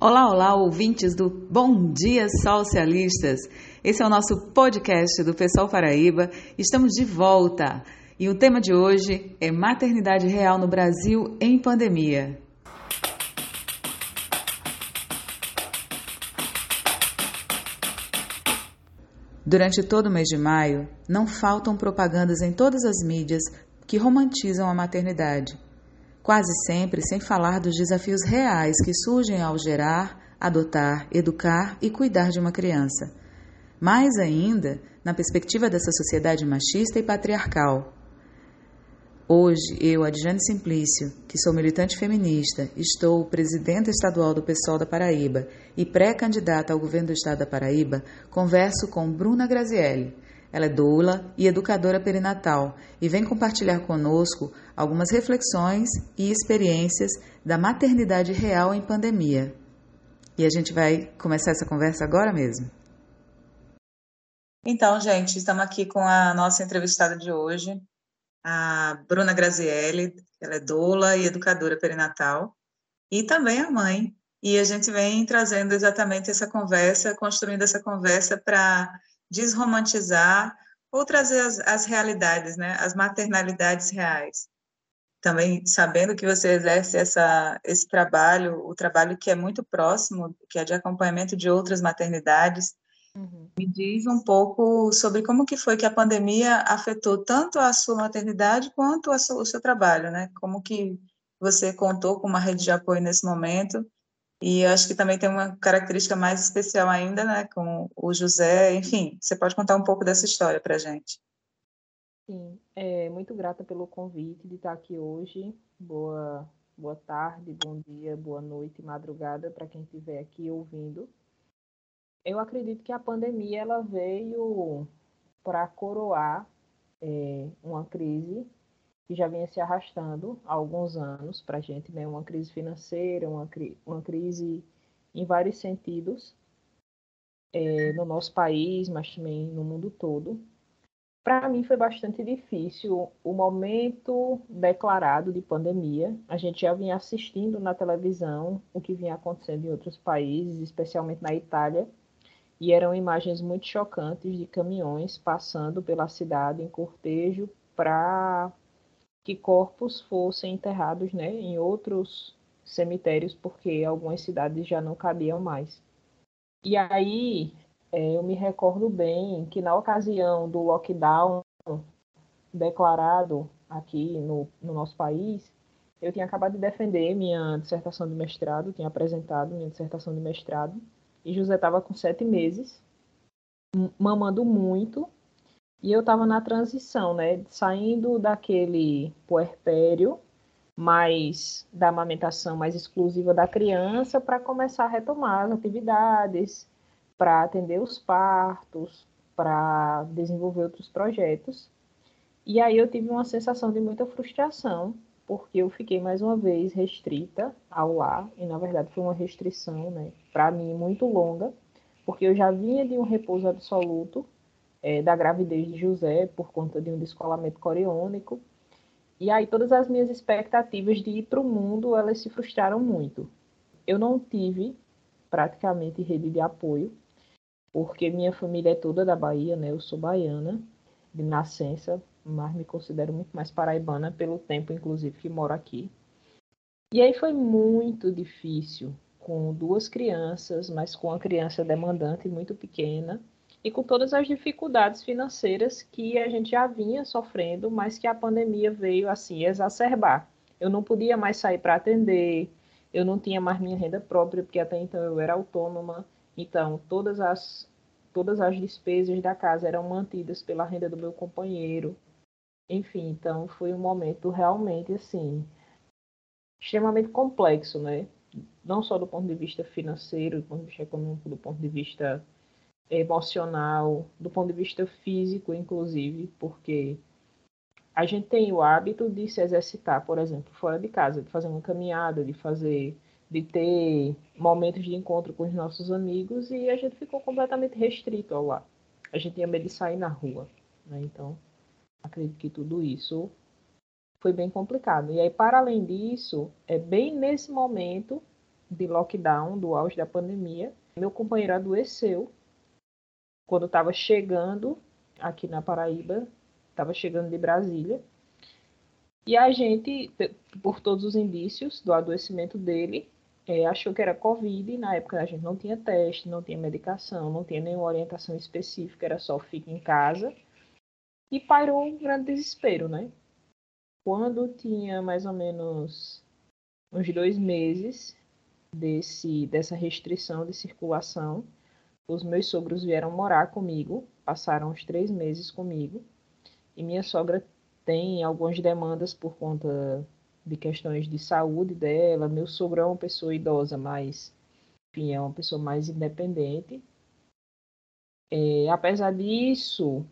Olá, olá, ouvintes do Bom Dia Socialistas. Esse é o nosso podcast do Pessoal Paraíba. Estamos de volta e o tema de hoje é Maternidade Real no Brasil em Pandemia. Durante todo o mês de maio, não faltam propagandas em todas as mídias que romantizam a maternidade quase sempre sem falar dos desafios reais que surgem ao gerar, adotar, educar e cuidar de uma criança. Mais ainda, na perspectiva dessa sociedade machista e patriarcal. Hoje, eu, Adjane Simplício, que sou militante feminista, estou presidenta estadual do PSOL da Paraíba e pré-candidata ao governo do estado da Paraíba, converso com Bruna Grazielli, ela é doula e educadora perinatal e vem compartilhar conosco algumas reflexões e experiências da maternidade real em pandemia. E a gente vai começar essa conversa agora mesmo. Então, gente, estamos aqui com a nossa entrevistada de hoje, a Bruna Grazielli. Ela é doula e educadora perinatal e também a mãe. E a gente vem trazendo exatamente essa conversa, construindo essa conversa para desromantizar ou trazer as, as realidades, né, as maternalidades reais. Também sabendo que você exerce essa, esse trabalho, o trabalho que é muito próximo, que é de acompanhamento de outras maternidades, uhum. me diz um pouco sobre como que foi que a pandemia afetou tanto a sua maternidade quanto a sua, o seu trabalho, né? Como que você contou com uma rede de apoio nesse momento e acho que também tem uma característica mais especial ainda, né, com o José. Enfim, você pode contar um pouco dessa história para gente. Sim, é muito grata pelo convite de estar aqui hoje. Boa, boa tarde, bom dia, boa noite, madrugada para quem estiver aqui ouvindo. Eu acredito que a pandemia ela veio para coroar é, uma crise que já vinha se arrastando há alguns anos para a gente, né? Uma crise financeira, uma, cri uma crise em vários sentidos é, no nosso país, mas também no mundo todo. Para mim foi bastante difícil o momento declarado de pandemia. A gente já vinha assistindo na televisão o que vinha acontecendo em outros países, especialmente na Itália, e eram imagens muito chocantes de caminhões passando pela cidade em cortejo para que corpos fossem enterrados né, em outros cemitérios, porque algumas cidades já não cabiam mais. E aí é, eu me recordo bem que na ocasião do lockdown declarado aqui no, no nosso país, eu tinha acabado de defender minha dissertação de mestrado, tinha apresentado minha dissertação de mestrado, e José estava com sete meses, mamando muito, e eu estava na transição, né? Saindo daquele puerpério, mais da amamentação mais exclusiva da criança, para começar a retomar as atividades, para atender os partos, para desenvolver outros projetos. E aí eu tive uma sensação de muita frustração, porque eu fiquei mais uma vez restrita ao lar, e na verdade foi uma restrição, né, para mim muito longa, porque eu já vinha de um repouso absoluto é, da gravidez de José por conta de um descolamento coriônico. E aí todas as minhas expectativas de ir para o mundo, elas se frustraram muito. Eu não tive praticamente rede de apoio, porque minha família é toda da Bahia, né? Eu sou baiana de nascença, mas me considero muito mais paraibana pelo tempo, inclusive, que moro aqui. E aí foi muito difícil com duas crianças, mas com uma criança demandante muito pequena e com todas as dificuldades financeiras que a gente já vinha sofrendo, mas que a pandemia veio assim exacerbar. Eu não podia mais sair para atender, eu não tinha mais minha renda própria, porque até então eu era autônoma, então todas as todas as despesas da casa eram mantidas pela renda do meu companheiro. Enfim, então foi um momento realmente assim extremamente complexo, né? Não só do ponto de vista financeiro, do ponto de vista econômico, do ponto de vista emocional, do ponto de vista físico, inclusive, porque a gente tem o hábito de se exercitar, por exemplo, fora de casa, de fazer uma caminhada, de fazer, de ter momentos de encontro com os nossos amigos e a gente ficou completamente restrito ao lá. A gente tinha medo de sair na rua, né? Então, acredito que tudo isso foi bem complicado. E aí, para além disso, é bem nesse momento de lockdown, do auge da pandemia, meu companheiro adoeceu quando estava chegando aqui na Paraíba, estava chegando de Brasília. E a gente, por todos os indícios do adoecimento dele, é, achou que era Covid. Na época a gente não tinha teste, não tinha medicação, não tinha nenhuma orientação específica, era só fique em casa. E parou um grande desespero, né? Quando tinha mais ou menos uns dois meses desse, dessa restrição de circulação, os meus sogros vieram morar comigo, passaram uns três meses comigo, e minha sogra tem algumas demandas por conta de questões de saúde dela. Meu sogro é uma pessoa idosa, mas enfim, é uma pessoa mais independente. É, apesar disso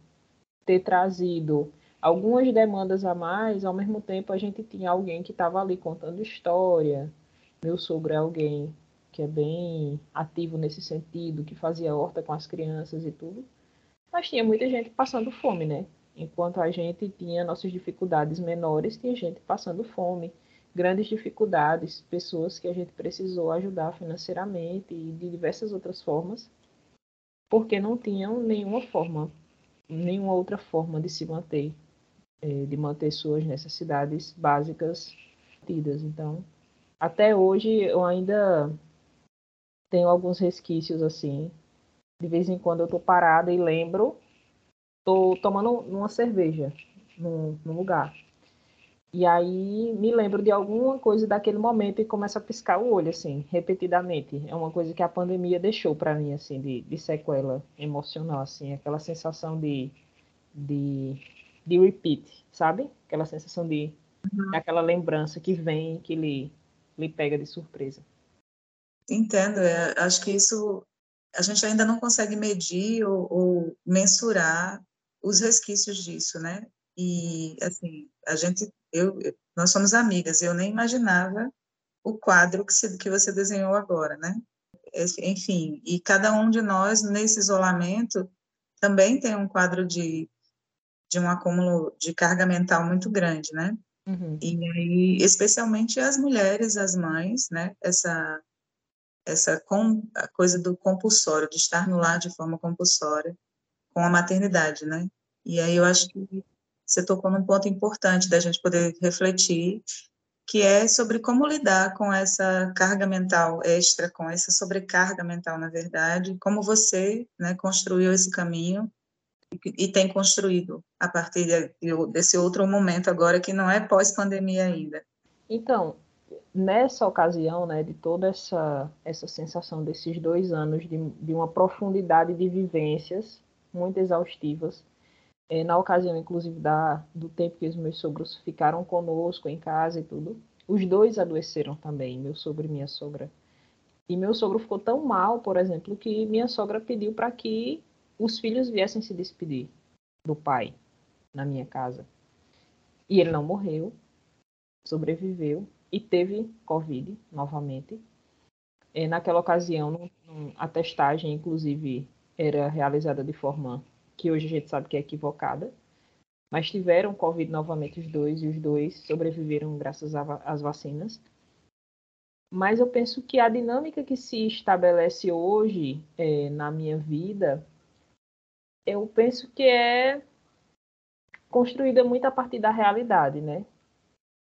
ter trazido algumas demandas a mais, ao mesmo tempo a gente tinha alguém que estava ali contando história. Meu sogro é alguém que é bem ativo nesse sentido, que fazia horta com as crianças e tudo. Mas tinha muita gente passando fome, né? Enquanto a gente tinha nossas dificuldades menores, tinha gente passando fome, grandes dificuldades, pessoas que a gente precisou ajudar financeiramente e de diversas outras formas, porque não tinham nenhuma forma, nenhuma outra forma de se manter, é, de manter suas necessidades básicas tidas. Então, até hoje eu ainda tenho alguns resquícios assim. De vez em quando eu tô parada e lembro, tô tomando uma cerveja num, num lugar. E aí me lembro de alguma coisa daquele momento e começo a piscar o olho, assim, repetidamente. É uma coisa que a pandemia deixou para mim, assim, de, de sequela emocional, assim, aquela sensação de, de, de repeat, sabe? Aquela sensação de, uhum. aquela lembrança que vem, que lhe, lhe pega de surpresa. Entendo, é, acho que isso a gente ainda não consegue medir ou, ou, mensurar os resquícios disso, né? E assim, a gente, eu, nós somos amigas, eu nem imaginava o quadro que, se, que você desenhou agora, né? Enfim, e cada um de nós nesse isolamento também tem um quadro de, de um acúmulo de carga mental muito grande, né? Uhum. E aí, especialmente as mulheres, as mães, né? Essa essa com, a coisa do compulsório, de estar no lar de forma compulsória com a maternidade, né? E aí eu acho que você tocou num ponto importante da gente poder refletir, que é sobre como lidar com essa carga mental extra, com essa sobrecarga mental, na verdade, como você né, construiu esse caminho e tem construído a partir de, desse outro momento agora que não é pós-pandemia ainda. Então, nessa ocasião, né, de toda essa, essa sensação desses dois anos de, de uma profundidade de vivências muito exaustivas, é, na ocasião, inclusive, da, do tempo que os meus sogros ficaram conosco em casa e tudo, os dois adoeceram também, meu sogro e minha sogra. E meu sogro ficou tão mal, por exemplo, que minha sogra pediu para que os filhos viessem se despedir do pai na minha casa. E ele não morreu, sobreviveu, e teve Covid novamente. E naquela ocasião, a testagem, inclusive, era realizada de forma que hoje a gente sabe que é equivocada, mas tiveram Covid novamente os dois, e os dois sobreviveram graças às vacinas. Mas eu penso que a dinâmica que se estabelece hoje é, na minha vida, eu penso que é construída muito a partir da realidade, né?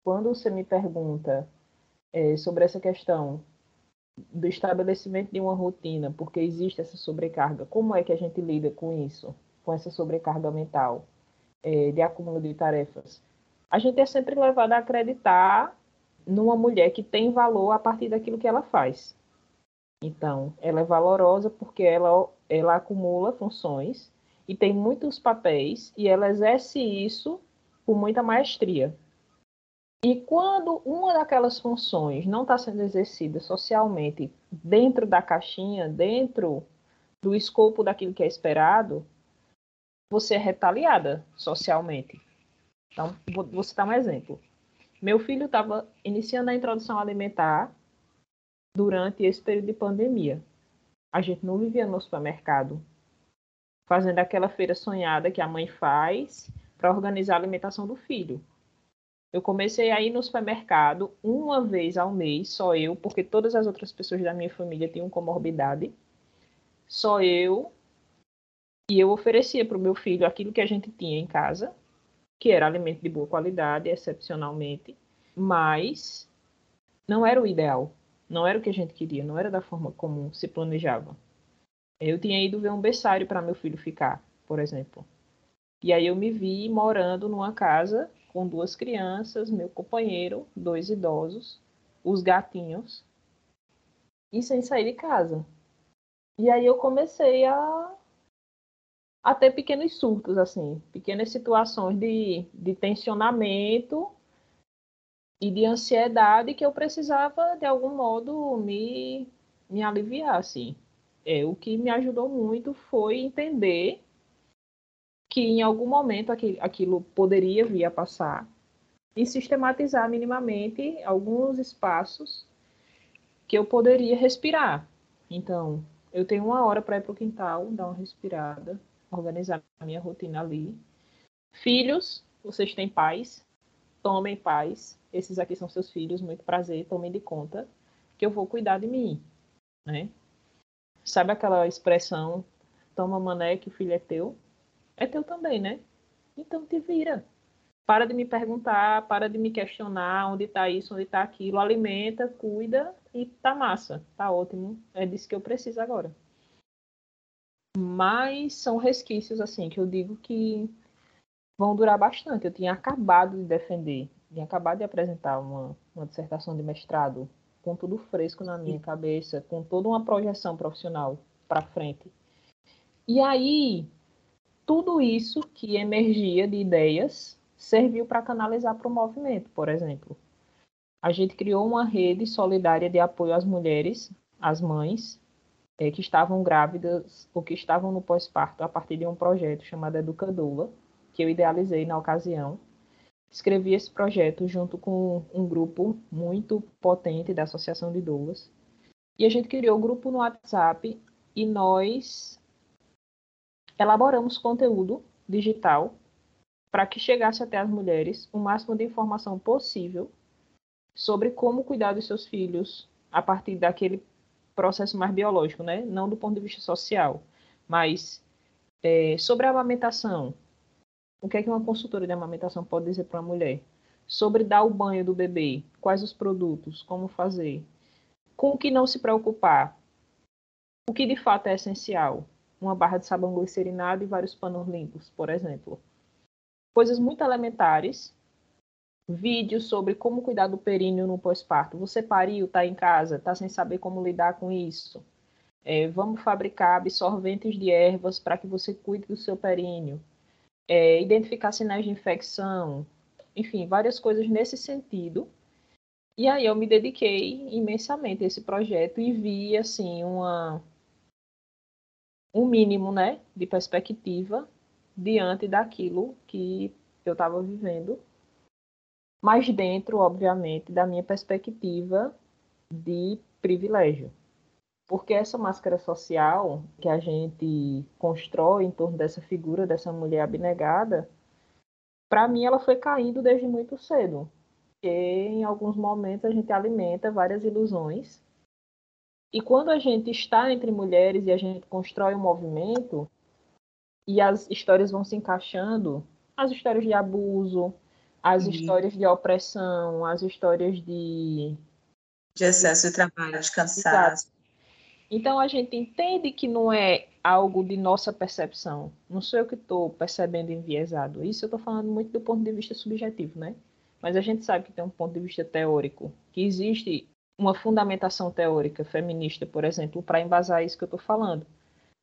Quando você me pergunta é, sobre essa questão do estabelecimento de uma rotina, porque existe essa sobrecarga, como é que a gente lida com isso, com essa sobrecarga mental, é, de acúmulo de tarefas? A gente é sempre levado a acreditar numa mulher que tem valor a partir daquilo que ela faz. Então, ela é valorosa porque ela, ela acumula funções e tem muitos papéis e ela exerce isso com muita maestria. E quando uma daquelas funções não está sendo exercida socialmente dentro da caixinha, dentro do escopo daquilo que é esperado, você é retaliada socialmente. Então, vou citar um exemplo. Meu filho estava iniciando a introdução alimentar durante esse período de pandemia. A gente não vivia no supermercado, fazendo aquela feira sonhada que a mãe faz para organizar a alimentação do filho Eu comecei a ir no supermercado uma vez ao mês, só eu, porque todas as outras pessoas da minha família tinham comorbidade. Só eu. E eu oferecia para o meu filho aquilo que a gente tinha em casa, que era alimento de boa qualidade, excepcionalmente, mas não era o ideal. Não era o que a gente queria, não era da forma como se planejava. Eu tinha ido ver um berçário para meu filho ficar, por exemplo. E aí eu me vi morando numa casa com duas crianças, meu companheiro, dois idosos, os gatinhos, e sem sair de casa. E aí eu comecei a, a ter pequenos surtos, assim, pequenas situações de, de tensionamento e de ansiedade que eu precisava, de algum modo, me, me aliviar, assim. É, o que me ajudou muito foi entender que em algum momento aquilo, poderia vir a passar e sistematizar minimamente alguns espaços que eu poderia respirar. Então, eu tenho uma hora para ir para o quintal, dar uma respirada, organizar a minha rotina ali. Filhos, vocês têm pais, tomem paz. Esses aqui são seus filhos, muito prazer, tomem de conta que eu vou cuidar de mim, né? Sabe aquela expressão, toma mané que o filho é teu? É teu também, né? Então te vira. Para de me perguntar, para de me questionar onde está isso, onde está aquilo. Alimenta, cuida e tá massa, tá ótimo. É disso que eu preciso agora. Mas são resquícios, assim, que eu digo que vão durar bastante. Eu tinha acabado de defender, tinha acabado de apresentar uma, uma dissertação de mestrado com tudo fresco na minha cabeça, com toda uma projeção profissional para frente. E aí, tudo isso que emergia de ideias serviu para canalizar para o movimento, por exemplo. A gente criou uma rede solidária de apoio às mulheres, às mães, é, que estavam grávidas ou que estavam no pós-parto a partir de um projeto chamado Educadula, que eu idealizei na ocasião escrevi esse projeto junto com um grupo muito potente da Associação de Doulas. E a gente criou o um grupo no WhatsApp e nós elaboramos conteúdo digital para que chegasse até as mulheres o máximo de informação possível sobre como cuidar dos seus filhos a partir daquele processo mais biológico, né? Não do ponto de vista social, mas é, sobre a amamentação, o que é que uma consultora de amamentação pode dizer para uma mulher? Sobre dar o banho do bebê, quais os produtos, como fazer, com o que não se preocupar, o que de fato é essencial, uma barra de sabão glicerinado e vários panos limpos, por exemplo. Coisas muito elementares, vídeos sobre como cuidar do períneo no pós-parto. Você pariu, está em casa, está sem saber como lidar com isso. É, vamos fabricar absorventes de ervas para que você cuide do seu períneo é, identificar sinais de infecção, enfim, várias coisas nesse sentido. E aí eu me dediquei imensamente a esse projeto e vi assim uma um mínimo, né, de perspectiva diante daquilo que eu estava vivendo, mas dentro, obviamente, da minha perspectiva de privilégio. Porque essa máscara social que a gente constrói em torno dessa figura dessa mulher abnegada, para mim ela foi caindo desde muito cedo. Porque em alguns momentos a gente alimenta várias ilusões. E quando a gente está entre mulheres e a gente constrói um movimento, e as histórias vão se encaixando, as histórias de abuso, as uhum. histórias de opressão, as histórias de de excesso de trabalho, de cansaço. Exato. Então a gente entende que não é algo de nossa percepção. Não sou eu que estou percebendo enviesado. Isso eu estou falando muito do ponto de vista subjetivo, né? Mas a gente sabe que tem um ponto de vista teórico, que existe uma fundamentação teórica feminista, por exemplo, para embasar isso que eu estou falando.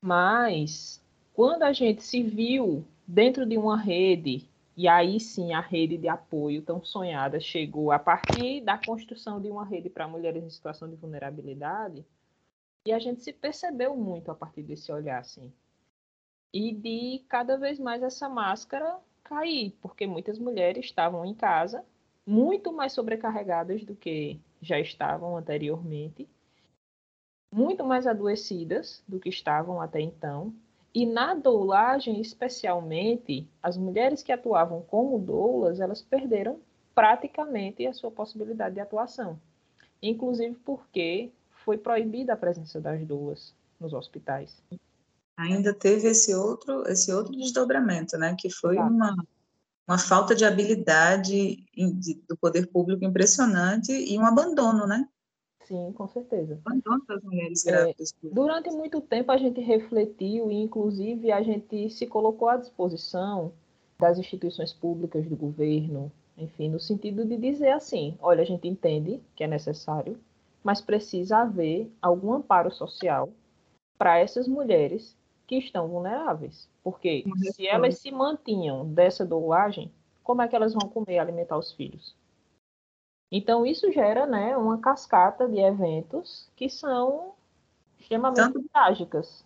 Mas quando a gente se viu dentro de uma rede, e aí sim a rede de apoio tão sonhada chegou a partir da construção de uma rede para mulheres em situação de vulnerabilidade, e a gente se percebeu muito a partir desse olhar, assim. E de cada vez mais essa máscara cair, porque muitas mulheres estavam em casa, muito mais sobrecarregadas do que já estavam anteriormente, muito mais adoecidas do que estavam até então. E na doulagem, especialmente, as mulheres que atuavam como doulas, elas perderam praticamente a sua possibilidade de atuação. Inclusive porque foi proibida a presença das duas nos hospitais. Ainda teve esse outro, esse outro desdobramento, né, que foi uma, uma falta de habilidade do poder público impressionante e um abandono, né? Sim, com certeza. Abandono das mulheres é, grávidas. É, durante muito tempo a gente refletiu e, inclusive, a gente se colocou à disposição das instituições públicas do governo, enfim, no sentido de dizer assim: olha, a gente entende que é necessário, mas precisa haver algum amparo social para essas mulheres que estão vulneráveis. Porque se elas se mantinham dessa doulagem, como é que elas vão comer e alimentar os filhos? Então, isso gera né, uma cascata de eventos que são extremamente tanto, trágicas.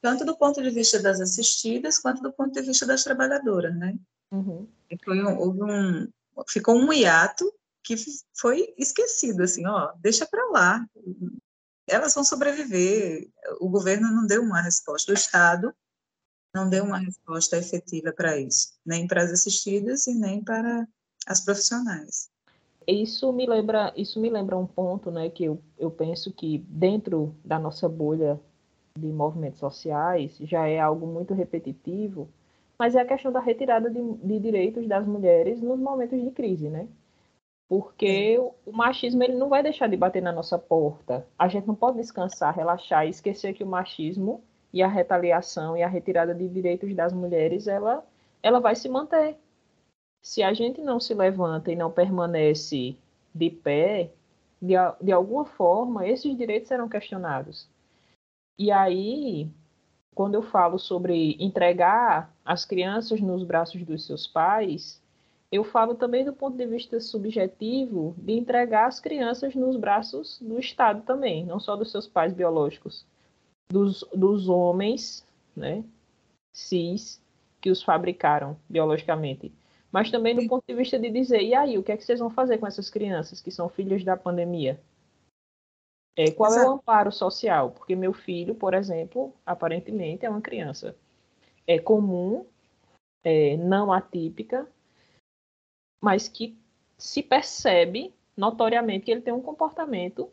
Tanto do ponto de vista das assistidas, quanto do ponto de vista das trabalhadoras, né? Uhum. Foi um, houve um, ficou um hiato que foi esquecido, assim, ó, deixa para lá, elas vão sobreviver. O governo não deu uma resposta, o Estado não deu uma resposta efetiva para isso, nem para as assistidas e nem para as profissionais. Isso me lembra, isso me lembra um ponto, né, que eu, eu penso que dentro da nossa bolha de movimentos sociais já é algo muito repetitivo, mas é a questão da retirada de, de direitos das mulheres nos momentos de crise, né? Porque o machismo ele não vai deixar de bater na nossa porta. A gente não pode descansar, relaxar e esquecer que o machismo e a retaliação e a retirada de direitos das mulheres, ela, ela vai se manter. Se a gente não se levanta e não permanece de pé, de, de alguma forma, esses direitos serão questionados. E aí, quando eu falo sobre entregar as crianças nos braços dos seus pais, eu falo também do ponto de vista subjetivo de entregar as crianças nos braços do Estado também, não só dos seus pais biológicos, dos, dos homens, né, cis, que os fabricaram biologicamente, mas também do ponto de vista de dizer, e aí, o que é que vocês vão fazer com essas crianças que são filhas da pandemia? É, qual Exato. é o amparo social? Porque meu filho, por exemplo, aparentemente é uma criança é comum, é, não atípica, mas que se percebe notoriamente que ele tem um comportamento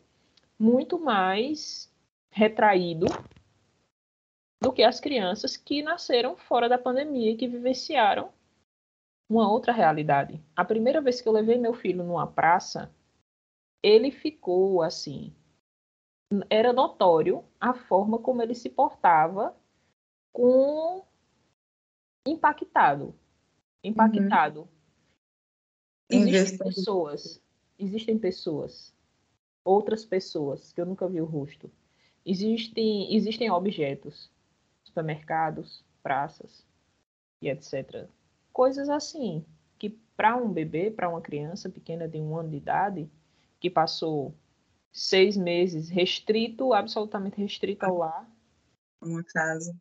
muito mais retraído do que as crianças que nasceram fora da pandemia e que vivenciaram uma outra realidade. A primeira vez que eu levei meu filho numa praça, ele ficou assim. Era notório a forma como ele se portava com impactado. Impactado. Uhum. Existem pessoas, existem pessoas, outras pessoas que eu nunca vi o rosto. Existem, existem objetos, supermercados, praças e etc. Coisas assim que para um bebê, para uma criança pequena de um ano de idade, que passou seis meses restrito, absolutamente restrito ao lar. Uma casa.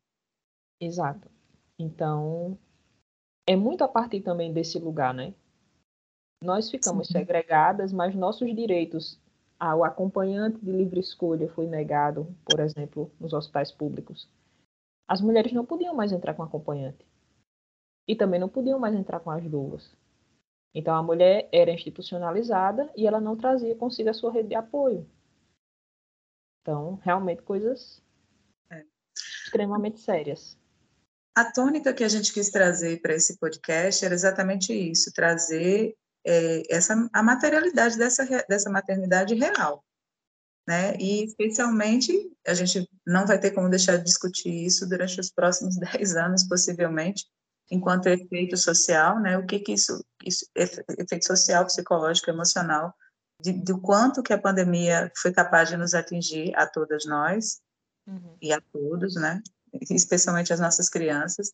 Exato. Então, é muito a partir também desse lugar, né? Nós ficamos Sim. segregadas, mas nossos direitos ao acompanhante de livre escolha foi negado, por exemplo, nos hospitais públicos. As mulheres não podiam mais entrar com acompanhante. E também não podiam mais entrar com as duas. Então a mulher era institucionalizada e ela não trazia consigo a sua rede de apoio. Então, realmente coisas é. extremamente sérias. A tônica que a gente quis trazer para esse podcast era exatamente isso, trazer é, essa, a materialidade dessa, dessa maternidade real. Né? E, especialmente, a gente não vai ter como deixar de discutir isso durante os próximos 10 anos, possivelmente, enquanto efeito social, né? O que que isso, isso efeito social, psicológico, emocional, de, do quanto que a pandemia foi capaz de nos atingir a todas nós uhum. e a todos, né? Especialmente as nossas crianças,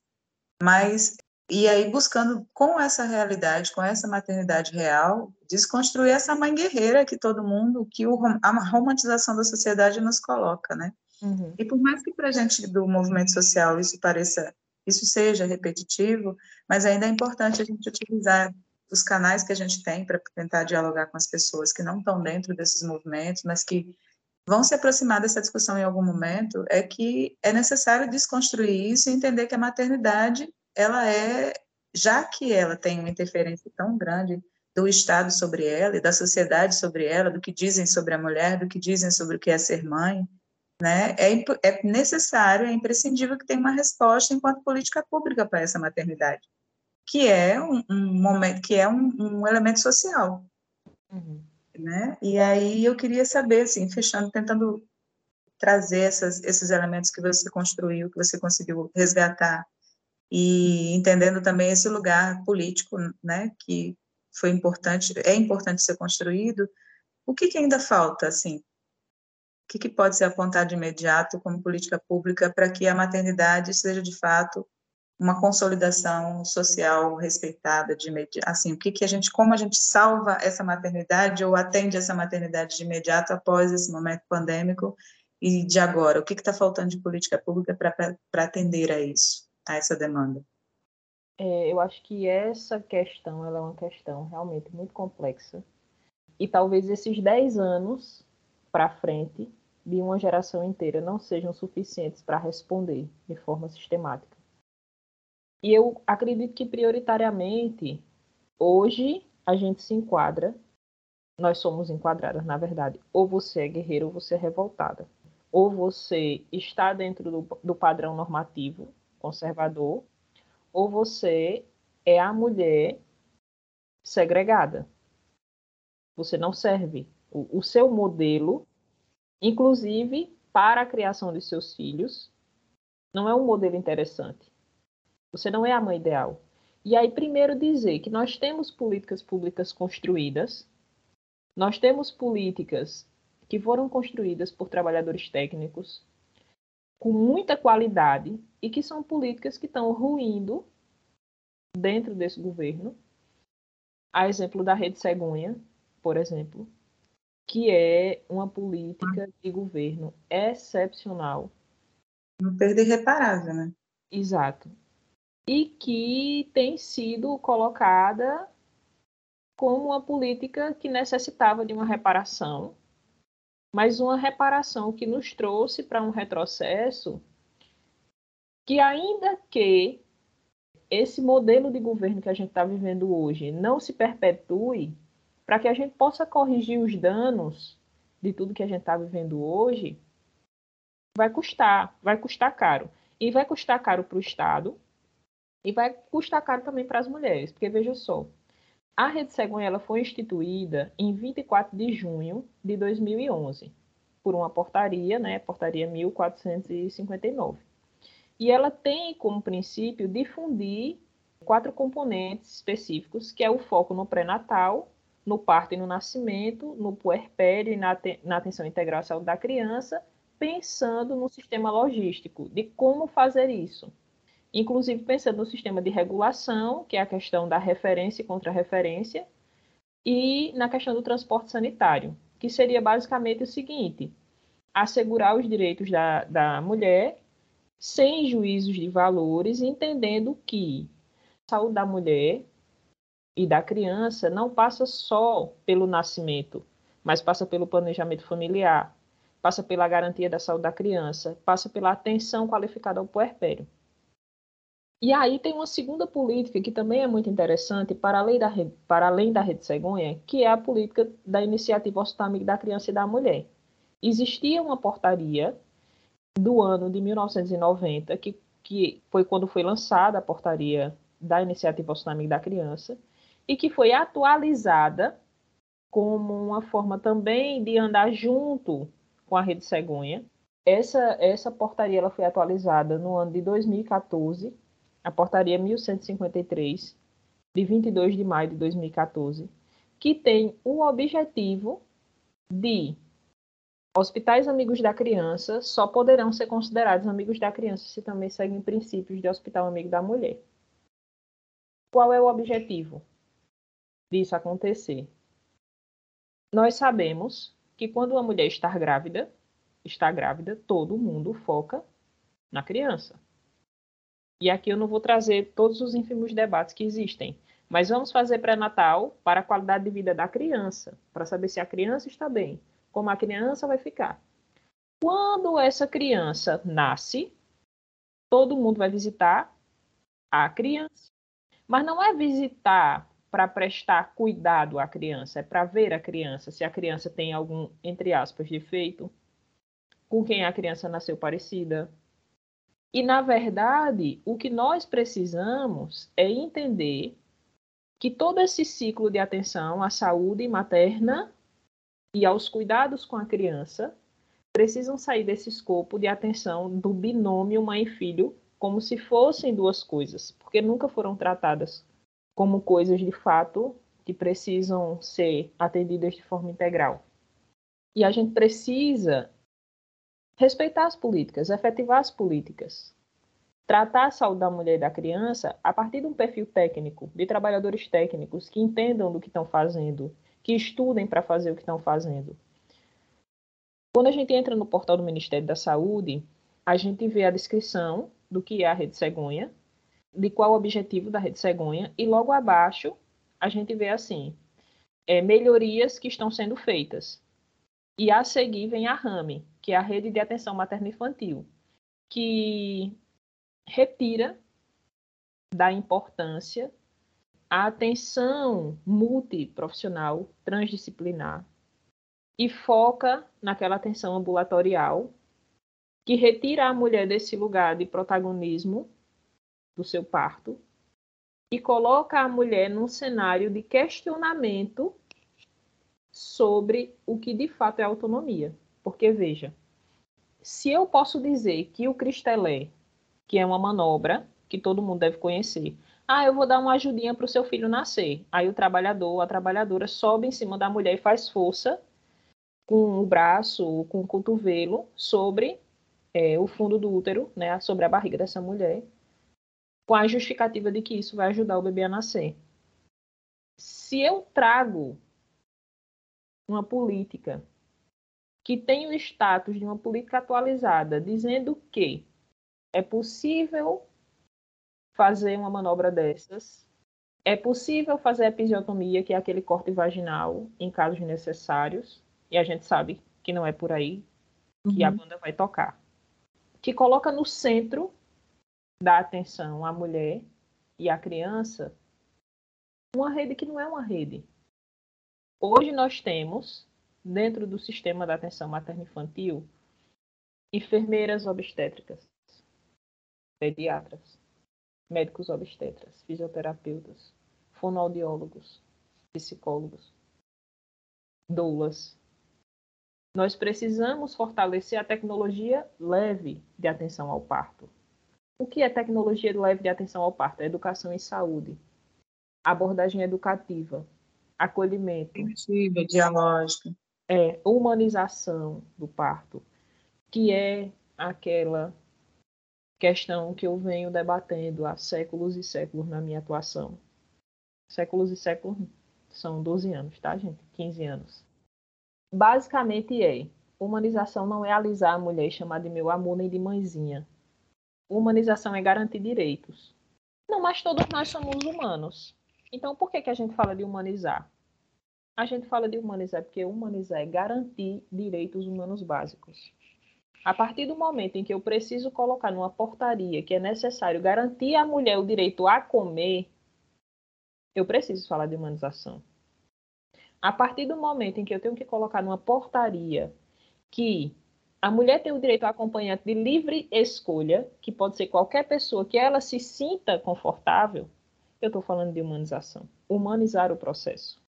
mas e aí, buscando com essa realidade, com essa maternidade real, desconstruir essa mãe guerreira que todo mundo, que o, a romantização da sociedade nos coloca, né? Uhum. E por mais que para a gente do movimento social isso pareça, isso seja repetitivo, mas ainda é importante a gente utilizar os canais que a gente tem para tentar dialogar com as pessoas que não estão dentro desses movimentos, mas que vão se aproximar dessa discussão em algum momento, é que é necessário desconstruir isso e entender que a maternidade ela é, já que ela tem uma interferência tão grande do Estado sobre ela e da sociedade sobre ela, do que dizem sobre a mulher, do que dizem sobre o que é ser mãe, né? É, é necessário, é imprescindível que tenha uma resposta enquanto política pública para essa maternidade, que é um, um momento, que é um, um elemento social, uhum. né? E aí eu queria saber, assim, fechando, tentando trazer essas, esses elementos que você construiu, que você conseguiu resgatar e entendendo também esse lugar político, né, que foi importante, é importante ser construído. O que, que ainda falta, assim? O que, que pode ser apontado de imediato como política pública para que a maternidade seja de fato uma consolidação social respeitada de imediato, assim, o que que a gente, como a gente salva essa maternidade ou atende essa maternidade de imediato após esse momento pandêmico e de agora, o que está faltando de política pública para atender a isso, a essa demanda? É, eu acho que essa questão ela é uma questão realmente muito complexa. E talvez esses 10 anos para frente de uma geração inteira não sejam suficientes para responder de forma sistemática. E eu acredito que prioritariamente hoje a gente se enquadra, nós somos enquadradas, na verdade, ou você é guerreira ou você é revoltada. Ou você está dentro do, do padrão normativo conservador, ou você é a mulher segregada. Você não serve. O, o seu modelo, inclusive para a criação de seus filhos, não é um modelo interessante. Você não é a mãe ideal. E aí, primeiro, dizer que nós temos políticas públicas construídas, nós temos políticas que foram construídas por trabalhadores técnicos, com muita qualidade e que são políticas que estão ruindo dentro desse governo. A exemplo da Rede Cegonha, por exemplo, que é uma política de governo excepcional. Uma perda irreparável, né? Exato. E que tem sido colocada como uma política que necessitava de uma reparação mas uma reparação que nos trouxe para um retrocesso que, ainda que esse modelo de governo que a gente está vivendo hoje não se perpetue, para que a gente possa corrigir os danos de tudo que a gente está vivendo hoje, vai custar, vai custar caro. E vai custar caro para o Estado e vai custar caro também para as mulheres, porque veja só, a Rede Cegonha ela foi instituída em 24 de junho de 2011 por uma portaria, né, portaria 1459. E ela tem como princípio difundir quatro componentes específicos, que é o foco no pré-natal, no parto e no nascimento, no puerpério e na, na atenção integral à saúde da criança, pensando no sistema logístico, de como fazer isso inclusive pensando no sistema de regulação, que é a questão da referência e contra-referência, e na questão do transporte sanitário, que seria basicamente o seguinte: assegurar os direitos da, da mulher sem juízos de valores, entendendo que a saúde da mulher e da criança não passa só pelo nascimento, mas passa pelo planejamento familiar, passa pela garantia da saúde da criança, passa pela atenção qualificada ao puerpério. E aí tem uma segunda política que também é muito interessante, para além da rede, para além da rede cegonha, que é a política da iniciativa Amigo da Criança e da Mulher. Existia uma portaria do ano de 1990, que, que foi quando foi lançada a portaria da iniciativa Amigo da Criança, e que foi atualizada como uma forma também de andar junto com a rede cegonha. Essa, essa portaria ela foi atualizada no ano de 2014 a Portaria 1153, de 22 de maio de 2014, que tem o objetivo de hospitais amigos da criança só poderão ser considerados amigos da criança se também seguem princípios de hospital amigo da mulher. Qual é o objetivo disso acontecer? Nós sabemos que quando uma mulher está grávida, está grávida, todo mundo foca na criança. E aqui eu não vou trazer todos os ínfimos debates que existem, mas vamos fazer pré-natal para a qualidade de vida da criança, para saber se a criança está bem, como a criança vai ficar. Quando essa criança nasce, todo mundo vai visitar a criança. Mas não é visitar para prestar cuidado à criança, é para ver a criança, se a criança tem algum, entre aspas, defeito, com quem a criança nasceu parecida. E, na verdade, o que nós precisamos é entender que todo esse ciclo de atenção à saúde materna e aos cuidados com a criança precisam sair desse escopo de atenção do binômio mãe e filho como se fossem duas coisas, porque nunca foram tratadas como coisas de fato que precisam ser atendidas de forma integral. E a gente precisa respeitar as políticas, efetivar as políticas, tratar a saúde da mulher e da criança a partir de um perfil técnico, de trabalhadores técnicos que entendam do que estão fazendo, que estudem para fazer o que estão fazendo. Quando a gente entra no portal do Ministério da Saúde, a gente vê a descrição do que é a rede cegonha, de qual o objetivo da rede cegonha, e logo abaixo a gente vê assim, é, melhorias que estão sendo feitas. E a seguir vem a RAME, que é a Rede de Atenção Materno-Infantil, que retira da importância a atenção multiprofissional, transdisciplinar, e foca naquela atenção ambulatorial, que retira a mulher desse lugar de protagonismo do seu parto e coloca a mulher num cenário de questionamento sobre o que de fato é autonomia. Porque, veja, se eu posso dizer que o cristelé, que é uma manobra que todo mundo deve conhecer, ah, eu vou dar uma ajudinha para o seu filho nascer. Aí o trabalhador, a trabalhadora sobe em cima da mulher e faz força com o braço, com o cotovelo sobre é, o fundo do útero, né, sobre a barriga dessa mulher, com a justificativa de que isso vai ajudar o bebê a nascer. Se eu trago uma política que tem o status de uma política atualizada, dizendo que é possível fazer uma manobra dessas, é possível fazer episiotomia, que é aquele corte vaginal, em casos necessários, e a gente sabe que não é por aí que uhum. a banda vai tocar. Que coloca no centro dar atenção à mulher e à criança uma rede que não é uma rede. Hoje nós temos, dentro do sistema da atenção materno-infantil, enfermeiras obstétricas, pediatras, médicos obstetras, fisioterapeutas, fonoaudiólogos, psicólogos, doulas. Nós precisamos fortalecer a tecnologia leve de atenção ao parto. O que é tecnologia leve de atenção ao parto? É educação em saúde, abordagem educativa, acolhimento. Preventiva, dialógica. É, humanização do parto, que é aquela questão que eu venho debatendo há séculos e séculos na minha atuação. Séculos e séculos são 12 anos, tá, gente? 15 anos. Basicamente é: humanização não é alisar a mulher e chamar de meu amor nem de mãezinha. Humanização é garantir direitos. Não, mas todos nós somos humanos. Então, por que, que a gente fala de humanizar? A gente fala de humanizar porque humanizar é garantir direitos humanos básicos. A partir do momento em que eu preciso colocar numa portaria que é necessário garantir à mulher o direito a comer, eu preciso falar de humanização. A partir do momento em que eu tenho que colocar numa portaria que a mulher tem o direito a acompanhante de livre escolha, que pode ser qualquer pessoa que ela se sinta confortável, eu estou falando de humanização. Humanizar o processo.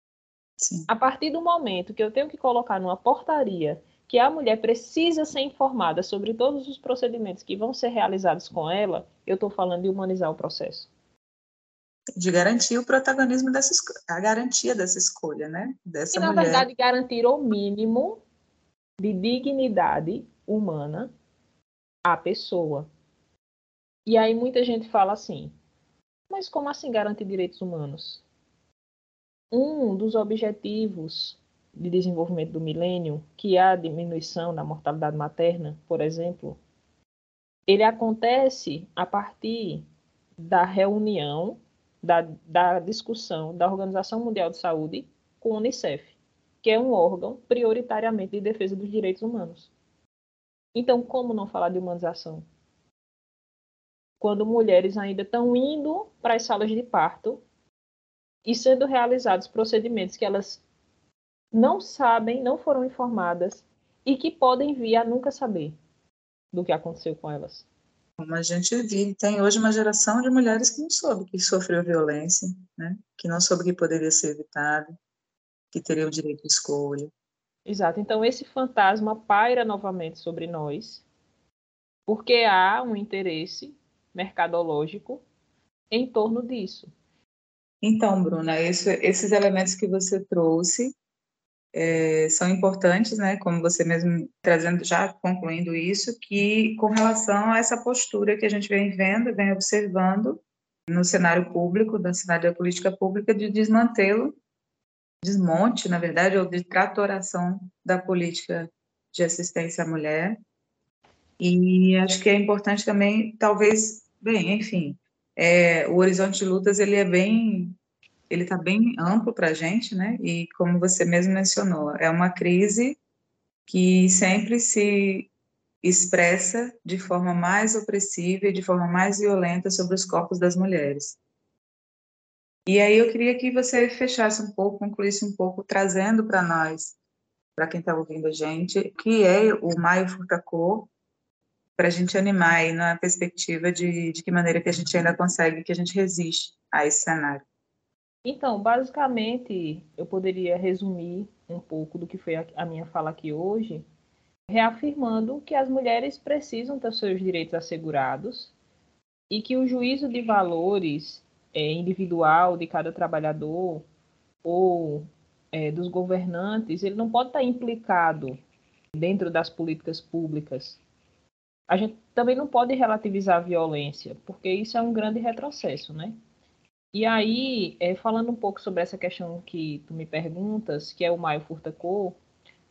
Sim. A partir do momento que eu tenho que colocar numa portaria que a mulher precisa ser informada sobre todos os procedimentos que vão ser realizados com ela, eu estou falando de humanizar o processo. De garantir o protagonismo dessa a garantia dessa escolha, né? Dessa e, na mulher. verdade, garantir o mínimo de dignidade humana à pessoa. E aí muita gente fala assim: mas como assim garantir direitos humanos? Um dos objetivos de desenvolvimento do milênio, que é a diminuição da mortalidade materna, por exemplo, ele acontece a partir da reunião, da, da discussão da Organização Mundial de Saúde com o Unicef que é um órgão prioritariamente de defesa dos direitos humanos. Então, como não falar de humanização? Quando mulheres ainda estão indo para as salas de parto e sendo realizados procedimentos que elas não sabem, não foram informadas e que podem vir a nunca saber do que aconteceu com elas. Como a gente vive, tem hoje uma geração de mulheres que não soube que sofreu violência, né? que não soube que poderia ser evitado, que teria o direito de escolha. Exato. Então, esse fantasma paira novamente sobre nós, porque há um interesse mercadológico em torno disso. Então, Bruna, esse, esses elementos que você trouxe é, são importantes, né, como você mesmo trazendo, já concluindo isso, que com relação a essa postura que a gente vem vendo, vem observando no cenário público, da cidade da política pública, de desmantê-lo, desmonte, na verdade, ou de tratoração da política de assistência à mulher. E acho que é importante também, talvez, bem, enfim, é, o horizonte de lutas ele é bem ele está bem amplo para a gente, né? E como você mesmo mencionou, é uma crise que sempre se expressa de forma mais opressiva e de forma mais violenta sobre os corpos das mulheres. E aí eu queria que você fechasse um pouco, concluísse um pouco, trazendo para nós, para quem está ouvindo a gente, que é o Maio Furtacô, para a gente animar aí na perspectiva de, de que maneira que a gente ainda consegue, que a gente resiste a esse cenário. Então, basicamente, eu poderia resumir um pouco do que foi a minha fala aqui hoje, reafirmando que as mulheres precisam ter seus direitos assegurados e que o juízo de valores é, individual de cada trabalhador ou é, dos governantes, ele não pode estar implicado dentro das políticas públicas. A gente também não pode relativizar a violência, porque isso é um grande retrocesso, né? E aí, é, falando um pouco sobre essa questão que tu me perguntas, que é o Maio Furtacô,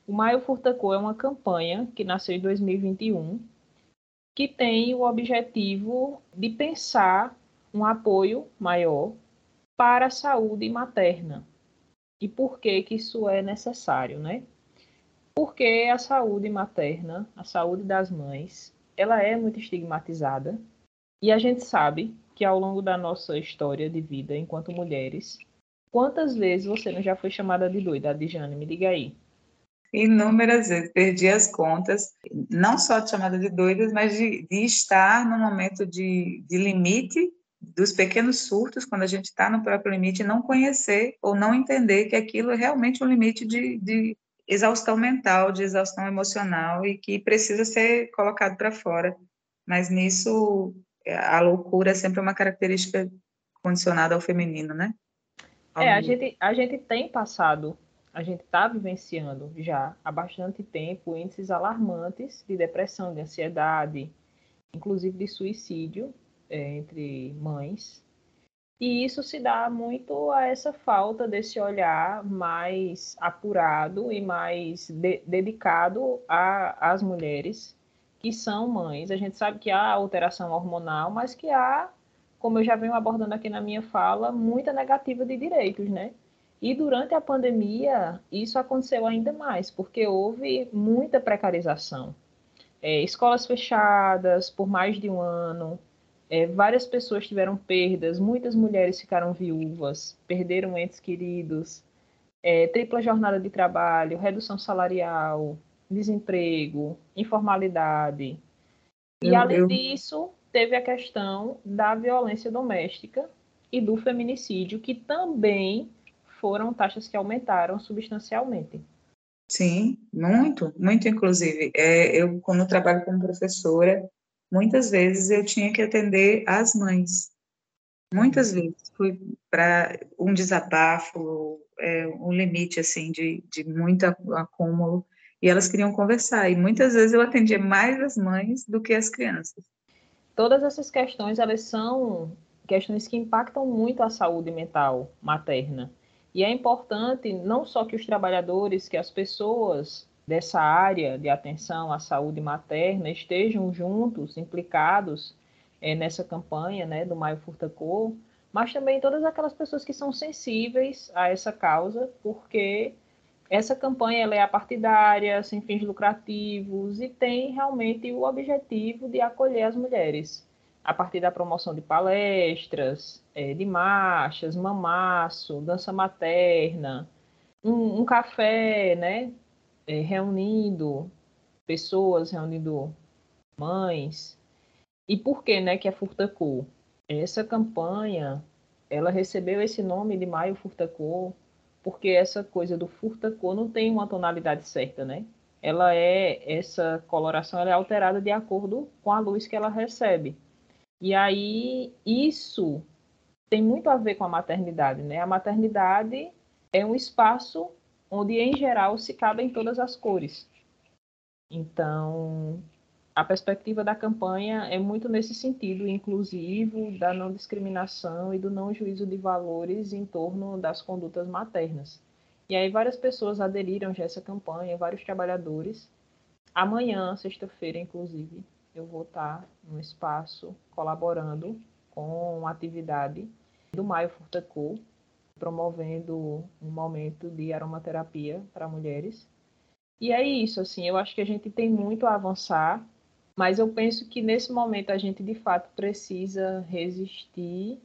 o Maio Furtacô é uma campanha que nasceu em 2021, que tem o objetivo de pensar um apoio maior para a saúde materna. E por que, que isso é necessário, né? Porque a saúde materna, a saúde das mães, ela é muito estigmatizada. E a gente sabe que ao longo da nossa história de vida enquanto mulheres, quantas vezes você não já foi chamada de doida, Adjane? Me diga aí. Inúmeras vezes, perdi as contas, não só de chamada de doidas, mas de, de estar no momento de, de limite dos pequenos surtos, quando a gente está no próprio limite, não conhecer ou não entender que aquilo é realmente um limite de, de exaustão mental, de exaustão emocional e que precisa ser colocado para fora. Mas nisso a loucura é sempre uma característica condicionada ao feminino, né? Ao é, a gente, a gente tem passado, a gente está vivenciando já há bastante tempo índices alarmantes de depressão, de ansiedade, inclusive de suicídio é, entre mães. E isso se dá muito a essa falta desse olhar mais apurado e mais de, dedicado às mulheres que são mães. A gente sabe que há alteração hormonal, mas que há, como eu já venho abordando aqui na minha fala, muita negativa de direitos, né? E durante a pandemia, isso aconteceu ainda mais, porque houve muita precarização. É, escolas fechadas por mais de um ano, é, várias pessoas tiveram perdas, muitas mulheres ficaram viúvas, perderam entes queridos, é, tripla jornada de trabalho, redução salarial, desemprego, informalidade. E, eu, além eu... disso, teve a questão da violência doméstica e do feminicídio, que também foram taxas que aumentaram substancialmente. Sim, muito, muito inclusive. É, eu, quando trabalho como professora, muitas vezes eu tinha que atender as mães. Muitas vezes fui para um desabafo, é, um limite assim de, de muito acúmulo e elas queriam conversar. E muitas vezes eu atendia mais as mães do que as crianças. Todas essas questões, elas são questões que impactam muito a saúde mental materna. E é importante não só que os trabalhadores, que as pessoas dessa área de atenção à saúde materna estejam juntos, implicados é, nessa campanha né, do Maio Furtacô, mas também todas aquelas pessoas que são sensíveis a essa causa, porque essa campanha ela é apartidária, sem fins lucrativos e tem realmente o objetivo de acolher as mulheres. a partir da promoção de palestras, é, de marchas, mamaço, dança materna, um, um café, né? É, reunindo pessoas, reunindo mães. E por que, né, que é Furtacô? Essa campanha, ela recebeu esse nome de Maio Furtacô, porque essa coisa do Furtacô não tem uma tonalidade certa, né? Ela é essa coloração ela é alterada de acordo com a luz que ela recebe. E aí isso tem muito a ver com a maternidade, né? A maternidade é um espaço onde em geral se cabem todas as cores. Então, a perspectiva da campanha é muito nesse sentido, inclusivo, da não discriminação e do não juízo de valores em torno das condutas maternas. E aí várias pessoas aderiram já a essa campanha, vários trabalhadores. Amanhã, sexta-feira, inclusive, eu vou estar no espaço colaborando com a atividade do Maio Furtacô, promovendo um momento de aromaterapia para mulheres. E é isso, assim, eu acho que a gente tem muito a avançar mas eu penso que nesse momento a gente de fato precisa resistir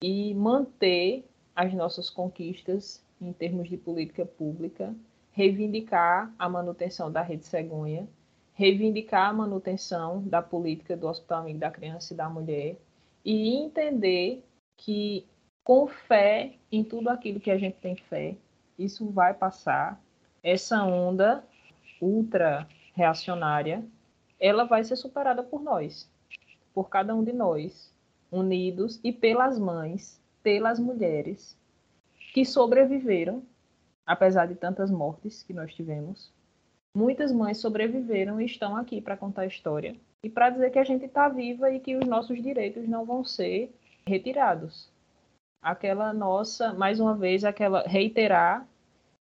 e manter as nossas conquistas em termos de política pública, reivindicar a manutenção da rede cegonha, reivindicar a manutenção da política do Hospital Amigo da Criança e da Mulher e entender que com fé em tudo aquilo que a gente tem fé, isso vai passar. Essa onda ultra reacionária ela vai ser superada por nós, por cada um de nós, unidos e pelas mães, pelas mulheres que sobreviveram, apesar de tantas mortes que nós tivemos. Muitas mães sobreviveram e estão aqui para contar a história e para dizer que a gente está viva e que os nossos direitos não vão ser retirados. Aquela nossa, mais uma vez, aquela reiterar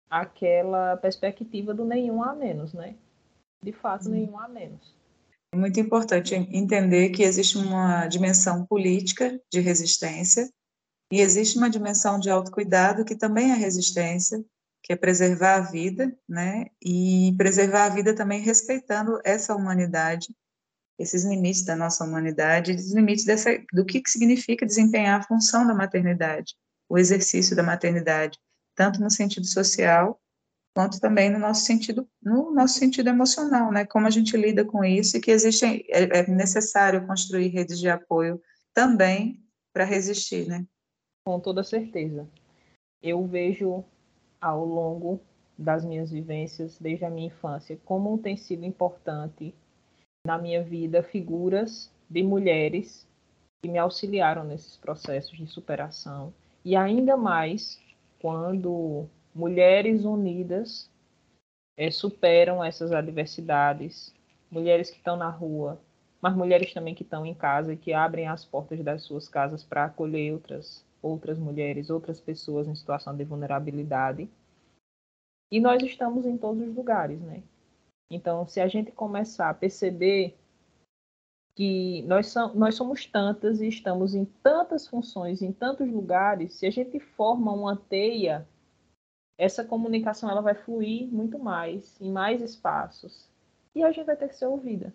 aquela perspectiva do nenhum a menos, né? De fato, nenhum a menos. É muito importante entender que existe uma dimensão política de resistência e existe uma dimensão de autocuidado que também é resistência, que é preservar a vida, né? E preservar a vida também respeitando essa humanidade, esses limites da nossa humanidade, os limites dessa, do que significa desempenhar a função da maternidade, o exercício da maternidade, tanto no sentido social quanto também no nosso sentido, no nosso sentido emocional, né? Como a gente lida com isso e que existe é, é necessário construir redes de apoio também para resistir, né? Com toda certeza. Eu vejo ao longo das minhas vivências desde a minha infância como tem sido importante na minha vida figuras de mulheres que me auxiliaram nesses processos de superação e ainda mais quando mulheres unidas é, superam essas adversidades, mulheres que estão na rua, mas mulheres também que estão em casa e que abrem as portas das suas casas para acolher outras, outras mulheres, outras pessoas em situação de vulnerabilidade. E nós estamos em todos os lugares, né? Então, se a gente começar a perceber que nós, nós somos tantas e estamos em tantas funções, em tantos lugares, se a gente forma uma teia essa comunicação ela vai fluir muito mais, em mais espaços. E a gente vai ter que ser ouvida.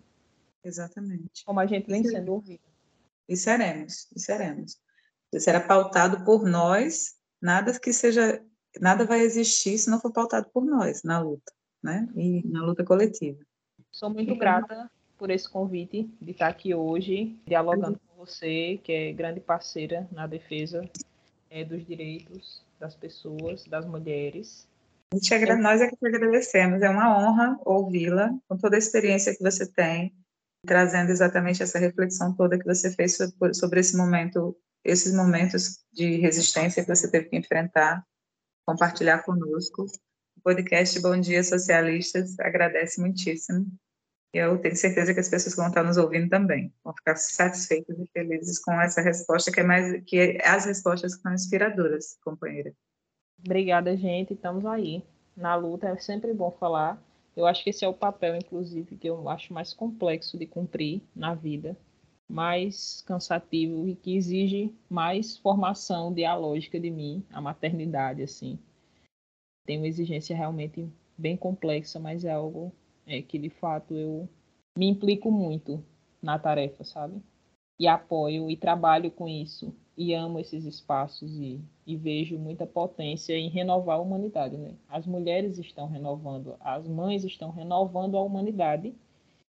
Exatamente. Como a gente vem sendo ouvida. E seremos, e seremos. Se será pautado por nós, nada que seja, nada vai existir se não for pautado por nós na luta, né? E na luta coletiva. Sou muito então, grata por esse convite de estar aqui hoje, dialogando com você, que é grande parceira na defesa é, dos direitos das pessoas, das mulheres. Nós é que te agradecemos, é uma honra ouvi-la, com toda a experiência que você tem, trazendo exatamente essa reflexão toda que você fez sobre esse momento, esses momentos de resistência que você teve que enfrentar, compartilhar conosco. Podcast Bom Dia Socialistas agradece muitíssimo. Eu tenho certeza que as pessoas que vão estar nos ouvindo também vão ficar satisfeitas e felizes com essa resposta, que é mais que as respostas que são inspiradoras, companheira. Obrigada, gente. Estamos aí. Na luta é sempre bom falar. Eu acho que esse é o papel, inclusive, que eu acho mais complexo de cumprir na vida, mais cansativo e que exige mais formação dialógica de mim, a maternidade, assim. Tem uma exigência realmente bem complexa, mas é algo é que de fato eu me implico muito na tarefa, sabe? e apoio e trabalho com isso e amo esses espaços e, e vejo muita potência em renovar a humanidade. Né? As mulheres estão renovando, as mães estão renovando a humanidade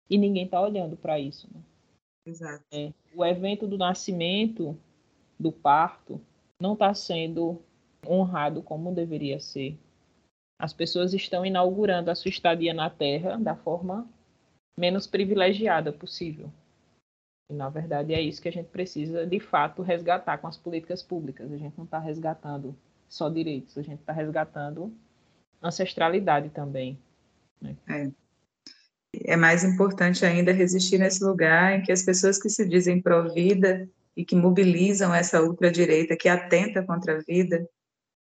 e ninguém está olhando para isso. Né? Exato. É, o evento do nascimento, do parto, não está sendo honrado como deveria ser. As pessoas estão inaugurando a sua estadia na Terra da forma menos privilegiada possível. E, na verdade, é isso que a gente precisa, de fato, resgatar com as políticas públicas. A gente não está resgatando só direitos, a gente está resgatando ancestralidade também. Né? É. é mais importante ainda resistir nesse lugar em que as pessoas que se dizem pró-vida e que mobilizam essa ultradireita que atenta contra a vida,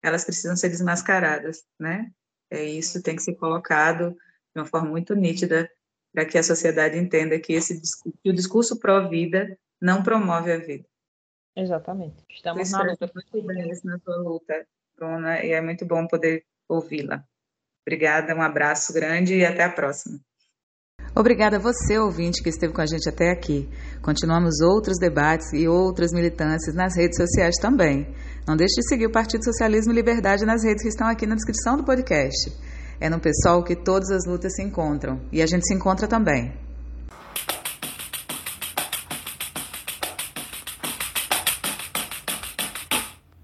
elas precisam ser desmascaradas, né? É isso tem que ser colocado de uma forma muito nítida para que a sociedade entenda que esse que o discurso pró-vida não promove a vida. Exatamente. Estamos na luta. Muito bem isso na sua luta, Bruna, e é muito bom poder ouvi-la. Obrigada, um abraço grande e até a próxima. Obrigada a você, ouvinte, que esteve com a gente até aqui. Continuamos outros debates e outras militâncias nas redes sociais também. Não deixe de seguir o Partido Socialismo e Liberdade nas redes que estão aqui na descrição do podcast. É no pessoal que todas as lutas se encontram. E a gente se encontra também.